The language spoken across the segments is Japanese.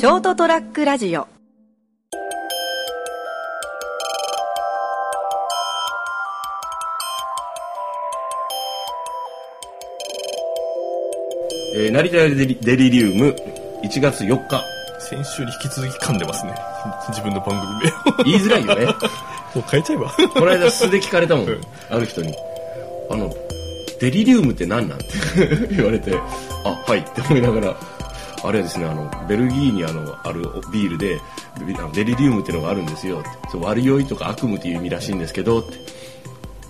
ショートトラックラジオ。えー、成田デリデリリウム1月4日。先週に引き続き噛んでますね。自分の番組名を。言いづらいよね。もう変えちゃえば。この間素で聞かれたもん。うん。ある人に。あのデリリウムって何なん？て言われて。あはい。って思いながらあれはですねあのベルギーにあのあるビールでデリリウムってのがあるんですよ。そう悪酔いとか悪夢っていう意味らしいんですけどって。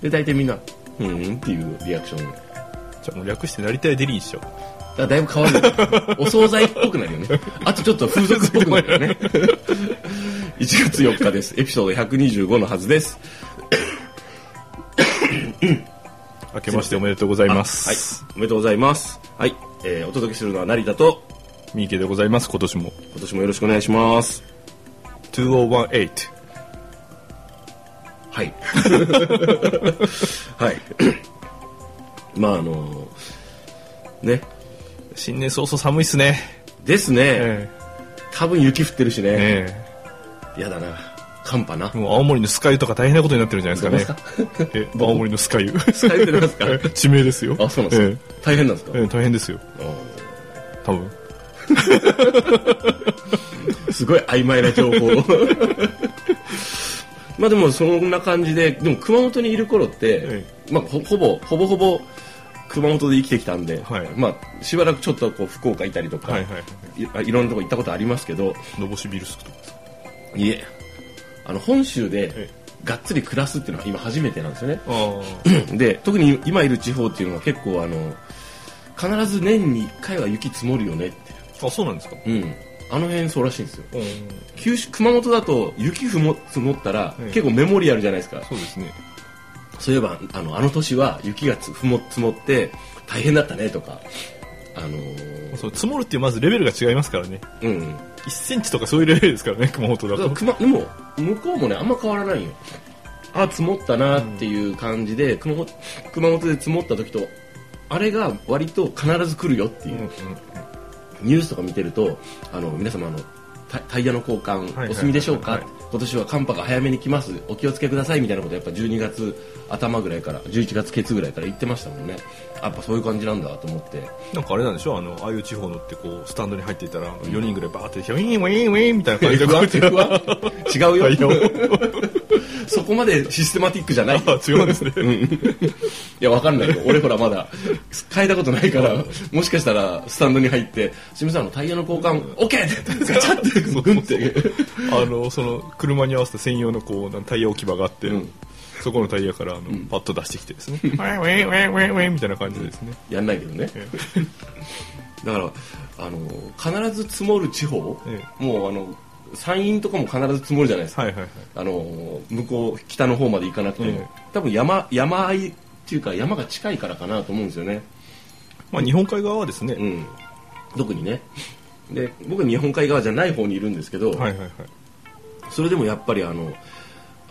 で大体みんなうんうんっていうリアクション。じゃあもう略してなりたいデリにしよう。だだいぶ変わる。お惣菜っぽくなるよね。あとちょっと風俗っぽくなるよね。1月4日です。エピソード125のはずです。明けましておめでとうございまはい。す。おめでとうございます。はい、えーお届けするのは成田と三池でございます、今年も。今年もよろしくお願いします2018。はい はいまああのね新年早々寒いっすね。ですね、え多分雪降ってるしえねえやだな寒波なえもう青森のスカイとか大変なことになってるんじゃないですかどね。え青森のスカイ。スカイってなんですか？地名ですよ。あそうなんですか、大変なんですか、ええええ大変ですよ。多分。すごい曖昧な情報 まあでもそんな感じででも熊本にいる頃って、えまあ、ほほぼほぼほぼ熊本で生きてきたんで、はい。まあ、しばらくちょっとこう福岡いたりとか、はいはい。い。あいろんなとこ行ったことありますけどのぼしビルスクとか。いえあの本州でえがっつり暮らすっていうのは今初めてなんですよね。あ で特に今いる地方っていうのは結構あの必ず年に1回は雪積もるよねってあ。あ、そうなんですか？うん。あの辺そうらしいんですよ。うん。九州熊本だと雪ふも積もったら、ええ結構メモリアルじゃないですか。そうですね。そういえばあのあの年は雪がつふも積もって大変だったねとか。あのーそう積もるっていうまずレベルが違いますからね。うん。1センチとかそういうレベルですからね、熊本だと。でも向こうもねあんま変わらないよ。あ積もったなっていう感じで、熊本熊本で積もった時とあれが割と必ず来るよっていう、うんうんニュースとか見てるとあの皆様あのタタイヤの交換はいお済みでしょうか、今年は寒波が早めに来ます。お気をつけくださいみたいなことやっぱ12月頭ぐらいから11月ケツぐらいから言ってましたもんねやっぱそういう感じなんだと思って。なんかあれなんでしょあの、ああいう地方のってこう、スタンドに入っていたら、4人ぐらいバーって、ウィーンウィーンウィーンみたいな感じで こうやって。違うよ。そこまでシステマティックじゃない。あ違うんですね。いや、わかんないよ。俺ほらまだ、変えたことないから、もしかしたら、スタンドに入って、すみません、あの、タイヤの交換、オッケー！って、ガチャって、グンって。あの、その、車に合わせた専用のこう、タイヤ置き場があって、うんそこのタイヤからあの、パッと出してきてですね、ウィーンウィーンウィーンウィーンウィーンみたいな感じでですね。やんないけどね。だから、あの、必ず積もる地方、えもう、あの、山陰とかも必ず積もるじゃないですか。はいはいはい。あの、向こう、北の方まで行かなくても、ええ多分山、山あいっていうか、山が近いからかなと思うんですよね。まあ、日本海側はですね、うん。特にね。で、僕は日本海側じゃない方にいるんですけど、はいはいはい。それでもやっぱりあの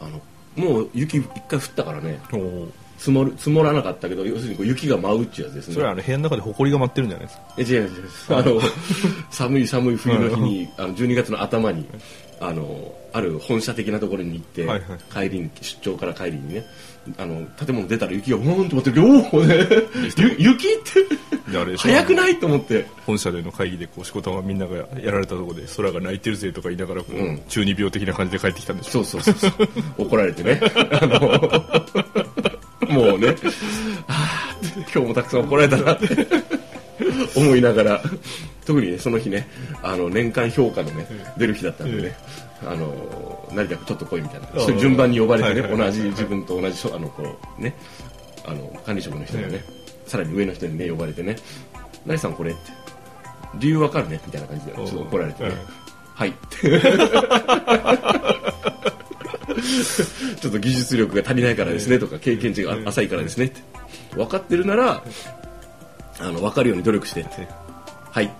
あのもう雪一回降ったからね。積もる積もらなかったけど要するにこう雪が舞うっていうやつですね。それはあの、部屋の中で埃が舞ってるんじゃないですか？え違う違う。違うあの 寒い寒い冬の日にあの12月の頭にあのある本社的なところに行って、はい帰りに出張から帰りにねあの建物出たら雪がボーンと待っておおねゆ雪って早くないと思って。本社での会議でこう仕事がみんながやられたところで空が泣いてるぜとか言いながらこう、うん。中二病的な感じで帰ってきたんでしょそうそうそう。そう怒られてね。あのもうねあー今日もたくさん怒られたなって。思いながら特にねその日ねあの年間評価のね出る日だったんでね、あの成田君ちょっと来いみたいな。順番に呼ばれてね、同じ自分と同じあのこうねあの管理職の人がね、さらに上の人にね呼ばれてね「成田さんこれ」って「理由わかるね」みたいな感じでちょっと怒られてね。うん「はい」ちょっと技術力が足りないからですねとか経験値が浅いからですねって。分かってるならあの分かるように努力してってはい。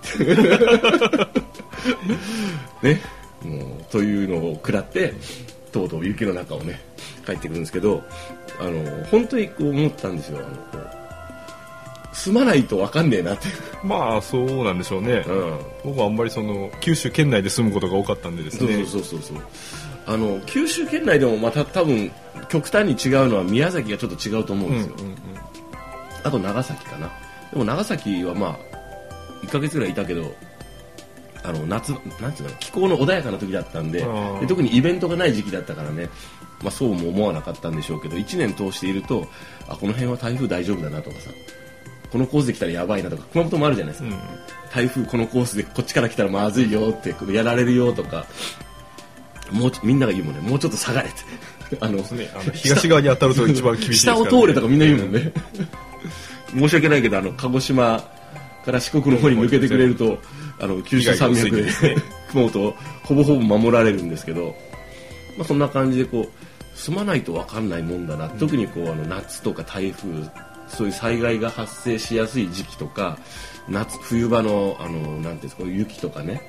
ね。もうというのを食らってとうとう雪の中をね帰ってくるんですけどあの本当にこう思ったんですよ。あのこう住まないと分かんねえなって。まあそうなんでしょうね、うん。僕はあんまりその九州県内で住むことが多かったんでですそうねそうそうそう。あの九州県内でもまた多分極端に違うのは宮崎がちょっと違うと思うんですよ、あと長崎かな。でも長崎はまあ1ヶ月ぐらいいたけどあの夏なんていうの気候の穏やかな時だったんでで特にイベントがない時期だったからね、まあ、そうも思わなかったんでしょうけど1年通しているとあこの辺は台風大丈夫だなとかさこのコースで来たらやばいなとか熊本もあるじゃないですか、うん。うん台風このコースでこっちから来たらまずいよってやられるよとかもうちみんなが言うもんね。もうちょっと下がれって。あのね。あの東側に当たると一番厳しいね、下を通れとかみんな言うもんね。申し訳ないけどあの鹿児島から四国の方に抜けてくれるとあの九州山脈で熊本ほぼほぼ守られるんですけど、まあ、そんな感じでこう住まないと分かんないもんだな、特にこうあの夏とか台風そういう災害が発生しやすい時期とか夏冬場のあのなんていうんですか雪とかね。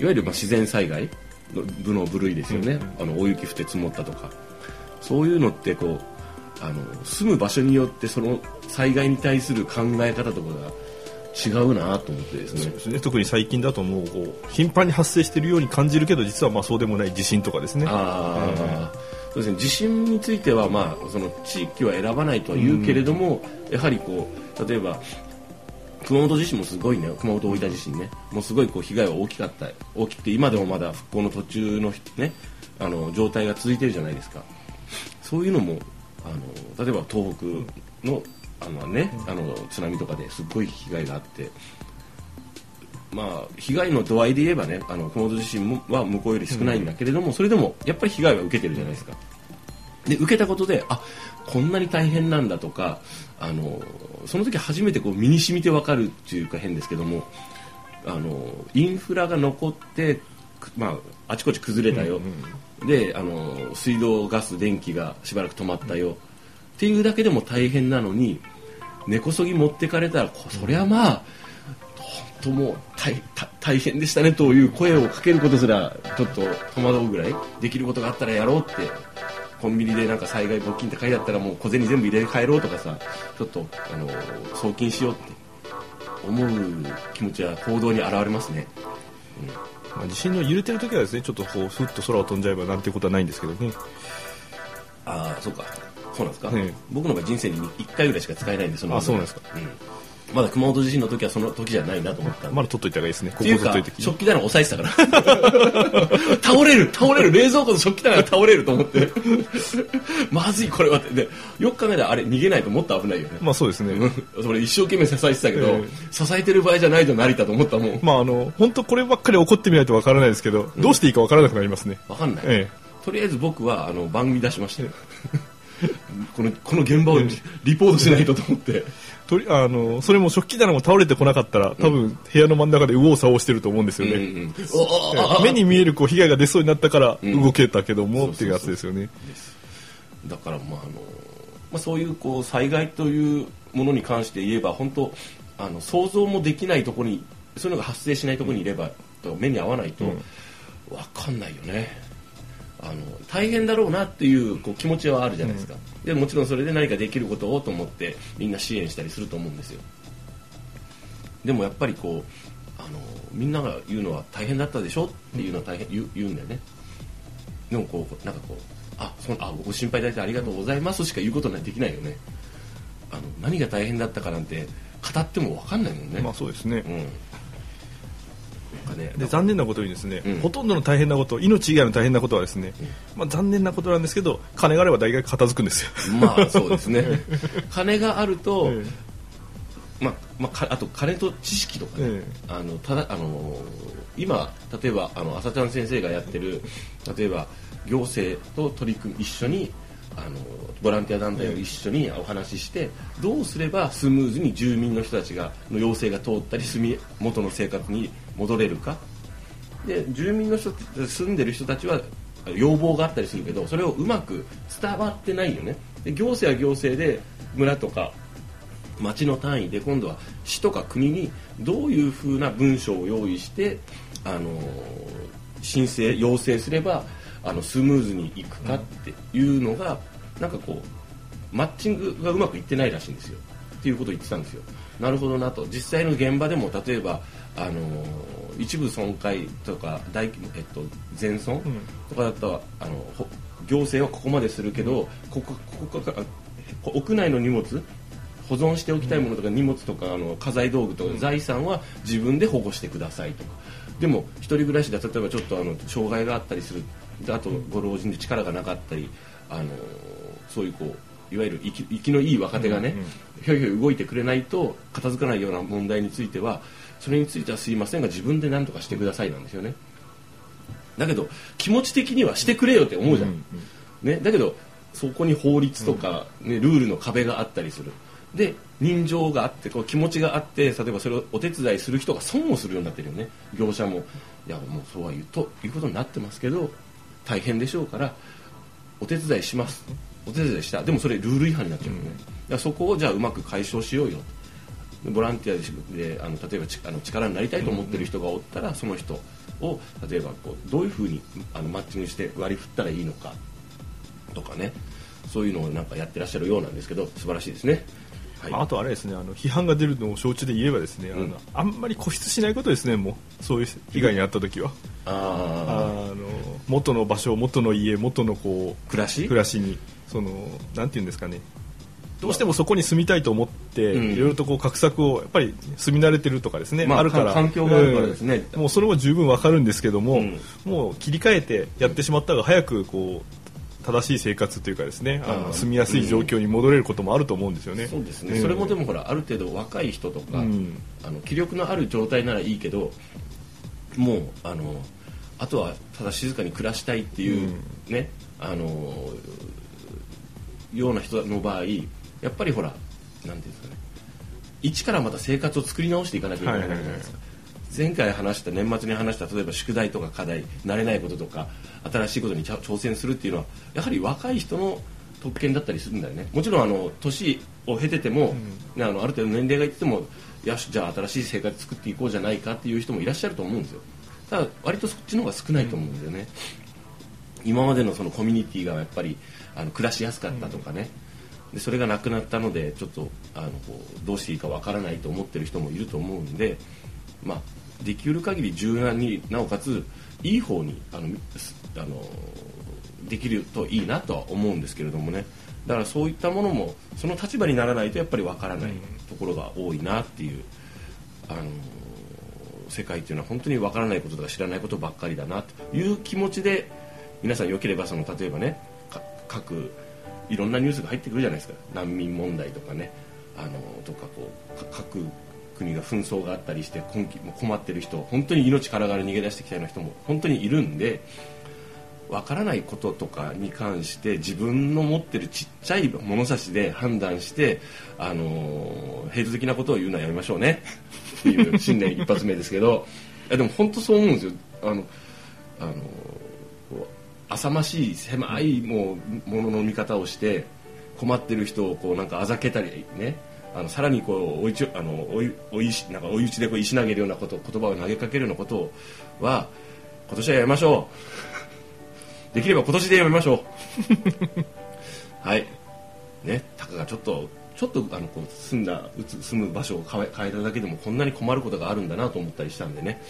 いわゆるまあ自然災害の部の部類ですよね、あの大雪降って積もったとか。そういうのってこうあの住む場所によってその災害に対する考え方とかが違うなと思ってですね。ね。特に最近だともうこう頻繁に発生しているように感じるけど実はまあそうでもない地震とかですね。ああ、そうですね。地震についてはまあその地域は選ばないとは言うけれども、やはりこう例えば熊本地震もすごいね。熊本大分地震ね。もうすごいこう被害は大きかった。大きくて今でもまだ復興の途中のねあの状態が続いてるじゃないですか。そういうのもあの例えば東北のあの、ね、あの津波とかですっごい被害があってまあ、被害の度合いで言えばねあの熊本地震もは向こうより少ないんだけれども、それでもやっぱり被害は受けてるじゃないですか。で受けたことであこんなに大変なんだとかあのその時初めてこう身に染みて分かるっていうか変ですけどもあのインフラが残って、くまあ、あちこち崩れたよ、であの水道ガス電気がしばらく止まったよ、っていうだけでも大変なのに根こそぎ持ってかれたらこそりゃまあ本当もう大変でしたねという声をかけることすらちょっと戸惑うぐらいできることがあったらやろうってコンビニでなんか災害募金って書いてあったらもう小銭全部入れて帰ろうとかさちょっとあの送金しようって思う気持ちは行動に現れますね。まあ、地震の揺れてる時はですねちょっとこうふっと空を飛んじゃえばなんてことはないんですけどね。ああそうかそうなんですか、ね僕の場合人生に1回ぐらいしか使えないんでそのあそうなんですか、うん。まだ熊本地震の時はその時じゃないなと思ったまだ取っといた方がいいですねここ取っといて食器棚押さえてたから。倒れる倒れる冷蔵庫の食器棚が倒れると思って。まずいこれはって。でよく考えたらあれ逃げないともっと危ないよね。まあそうですね。それ一生懸命支えてたけど、え支えてる場合じゃないと成田と思ったもん。まああの本当こればっかり起こってみないとわからないですけど、どうしていいかわからなくなりますね。わかんない、えとりあえず僕はあの番組出しました。よこのこの現場をリポートしないとと思って。とりあのそれも食器棚も倒れてこなかったら多分部屋の真ん中で右往左往してると思うんですよね、うんうん目に見えるこう被害が出そうになったからん。動けたけども、そうそうそう。っていうやつですよね。だからまああの、まあ、そういうこう災害というものに関して言えば本当あの想像もできないところにそういうのが発生しないところにいれば、と目に合わないとうん。分かんないよね。あの大変だろうなっていうこう気持ちはあるじゃないですか、でもちろんそれで何かできることをと思ってみんな支援したりすると思うんですよ。でもやっぱりこうあのみんなが言うのは大変だったでしょっていうのは大変言う言うんだよね。でもこうなんかこうあそのあご心配いただいてありがとうございますしか言うことはできないよね。あの何が大変だったかなんて語っても分かんないもんね、まあそうですね、うんで残念なことにですね、うん。ほとんどの大変なこと命以外の大変なことはですね、まあ、残念なことなんですけど金があれば大概片付くんですよ。まあそうですね。金があると、えまあまあ、かあと金と知識とかね、えあのただあの今例えばあの朝ちゃん先生がやってる例えば行政と取り組み一緒にあのボランティア団体と一緒にお話ししてどうすればスムーズに住民の人たちがの要請が通ったり住み元の生活に戻れるか。で住民の人住んでる人たちは要望があったりするけどそれをうまく伝わってないよね。で行政は行政で村とか町の単位で今度は市とか国にどういうふうな文章を用意してあの申請要請すればあのスムーズにいくかっていうのがなんかこうマッチングがうまくいってないらしいんですよ。っていうことを言ってたんですよ。なるほどなと。実際の現場でも例えばあの一部損壊とか大、えっと、全損とかだったら、あの行政はここまでするけど、ここここ屋内の荷物保存しておきたいものとか荷物とかあの家財道具とか財産は自分で保護してくださいとか。でも一人暮らしで例えばちょっとあの障害があったりするあとご老人で力がなかったりあのそういうこういわゆる生き生きのいい若手がね、ひょいひょい動いてくれないと片付かないような問題についてはそれについてはすいませんが自分で何とかしてくださいなんですよね。だけど気持ち的にはしてくれよって思うじゃん、ね、だけどそこに法律とか、ね、ルールの壁があったりする。で人情があってこう気持ちがあって例えばそれをお手伝いする人が損をするようになってるよね。業者もいやもうそうは言うということになってますけど大変でしょうからお手伝いします。お手伝いした。でもそれルール違反になっちゃうよね、うん、そこをじゃあうまく解消しようよ。ボランティアであの例えばちあの力になりたいと思ってる人がおったら、その人を例えばこうどういうふうにあのマッチングして割り振ったらいいのかとかね。そういうのをなんかやってらっしゃるようなんですけど素晴らしいですね。はい、あとあれですねあの批判が出るのを承知で言えばですね、うん、あのあんまり固執しないことですねもう。そういう被害に遭った時は、あの元の場所元の家元のこう暮らし？暮らしにそのなんていうんですかね。どうしてもそこに住みたいと思って、いろいろとこう画策をやっぱり住み慣れてるとかですね、まあ、あるから。環境があるからですね、うん、もうそれも十分わかるんですけども、うん、もう切り替えてやってしまった方が早くこう正しい生活というかですねあの住みやすい状況に戻れることもあると思うんですよね。そうですね、それもでもほらある程度若い人とか、あの気力のある状態ならいいけどもうあのあとはただ静かに暮らしたいっていうね、あのような人の場合やっぱりほらなんていうんですかね一からまた生活を作り直していかなきゃいけないじゃないですか。前回話した年末に話した例えば宿題とか課題慣れないこととか新しいことに挑戦するっていうのはやはり若い人の特権だったりするんだよね。もちろんあの年を経てても、うん、あのある程度年齢がいってもよしじゃあ新しい生活作っていこうじゃないかっていう人もいらっしゃると思うんですよただ割とそっちの方が少ないと思うんですよね、うん、今までのそのコミュニティがやっぱりあの暮らしやすかったとかね、うん、でそれがなくなったのでちょっとあのこうどうしていいかわからないと思ってる人もいると思うんでまあできる限り柔軟になおかついい方にあのあのできるといいなとは思うんですけれどもね。だからそういったものもその立場にならないとやっぱりわからないところが多いなっていう、あの世界っていうのは本当にわからないこととか知らないことばっかりだなという気持ちで皆さんよければその例えばね各いろんなニュースが入ってくるじゃないですか。難民問題とかねあのとかこう各国が紛争があったりして今季も困ってる人本当に命からがら逃げ出してきたような人も本当にいるんでわからないこととかに関して自分の持ってるちっちゃい物差しで判断してあのヘイト的なことを言うのはやめましょうね。っていう新年一発目ですけど いやでも本当そう思うんですよ。あのあの浅ましい狭いもうものの見方をして困ってる人をこうなんかあざけたりね。あのさらにこう追いちあの追い追いなんか追い打ちでこう石投げるようなこと言葉を投げかけるようなことは今年はやめましょう。できれば今年でやめましょう。はい。ね。たかがちょっとちょっとあのこう住んだ住む場所を変え変えただけでもこんなに困ることがあるんだなと思ったりしたんでね。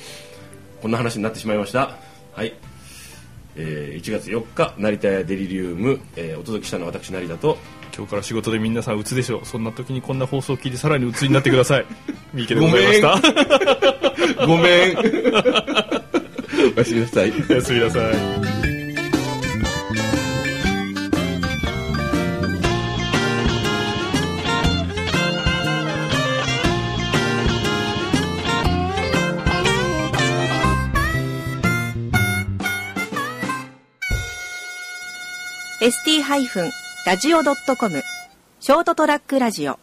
こんな話になってしまいました。はい。えー、1月4日成田屋デリリウム、えー、お届けしたのは私成田と今日から仕事で皆さん打つでしょう。そんな時にこんな放送を聞いてさらに鬱になってください。三池でございました。ごめん。おやすみなさい。おやすみなさい ST- ラジオ .com ショートトラックラジオ。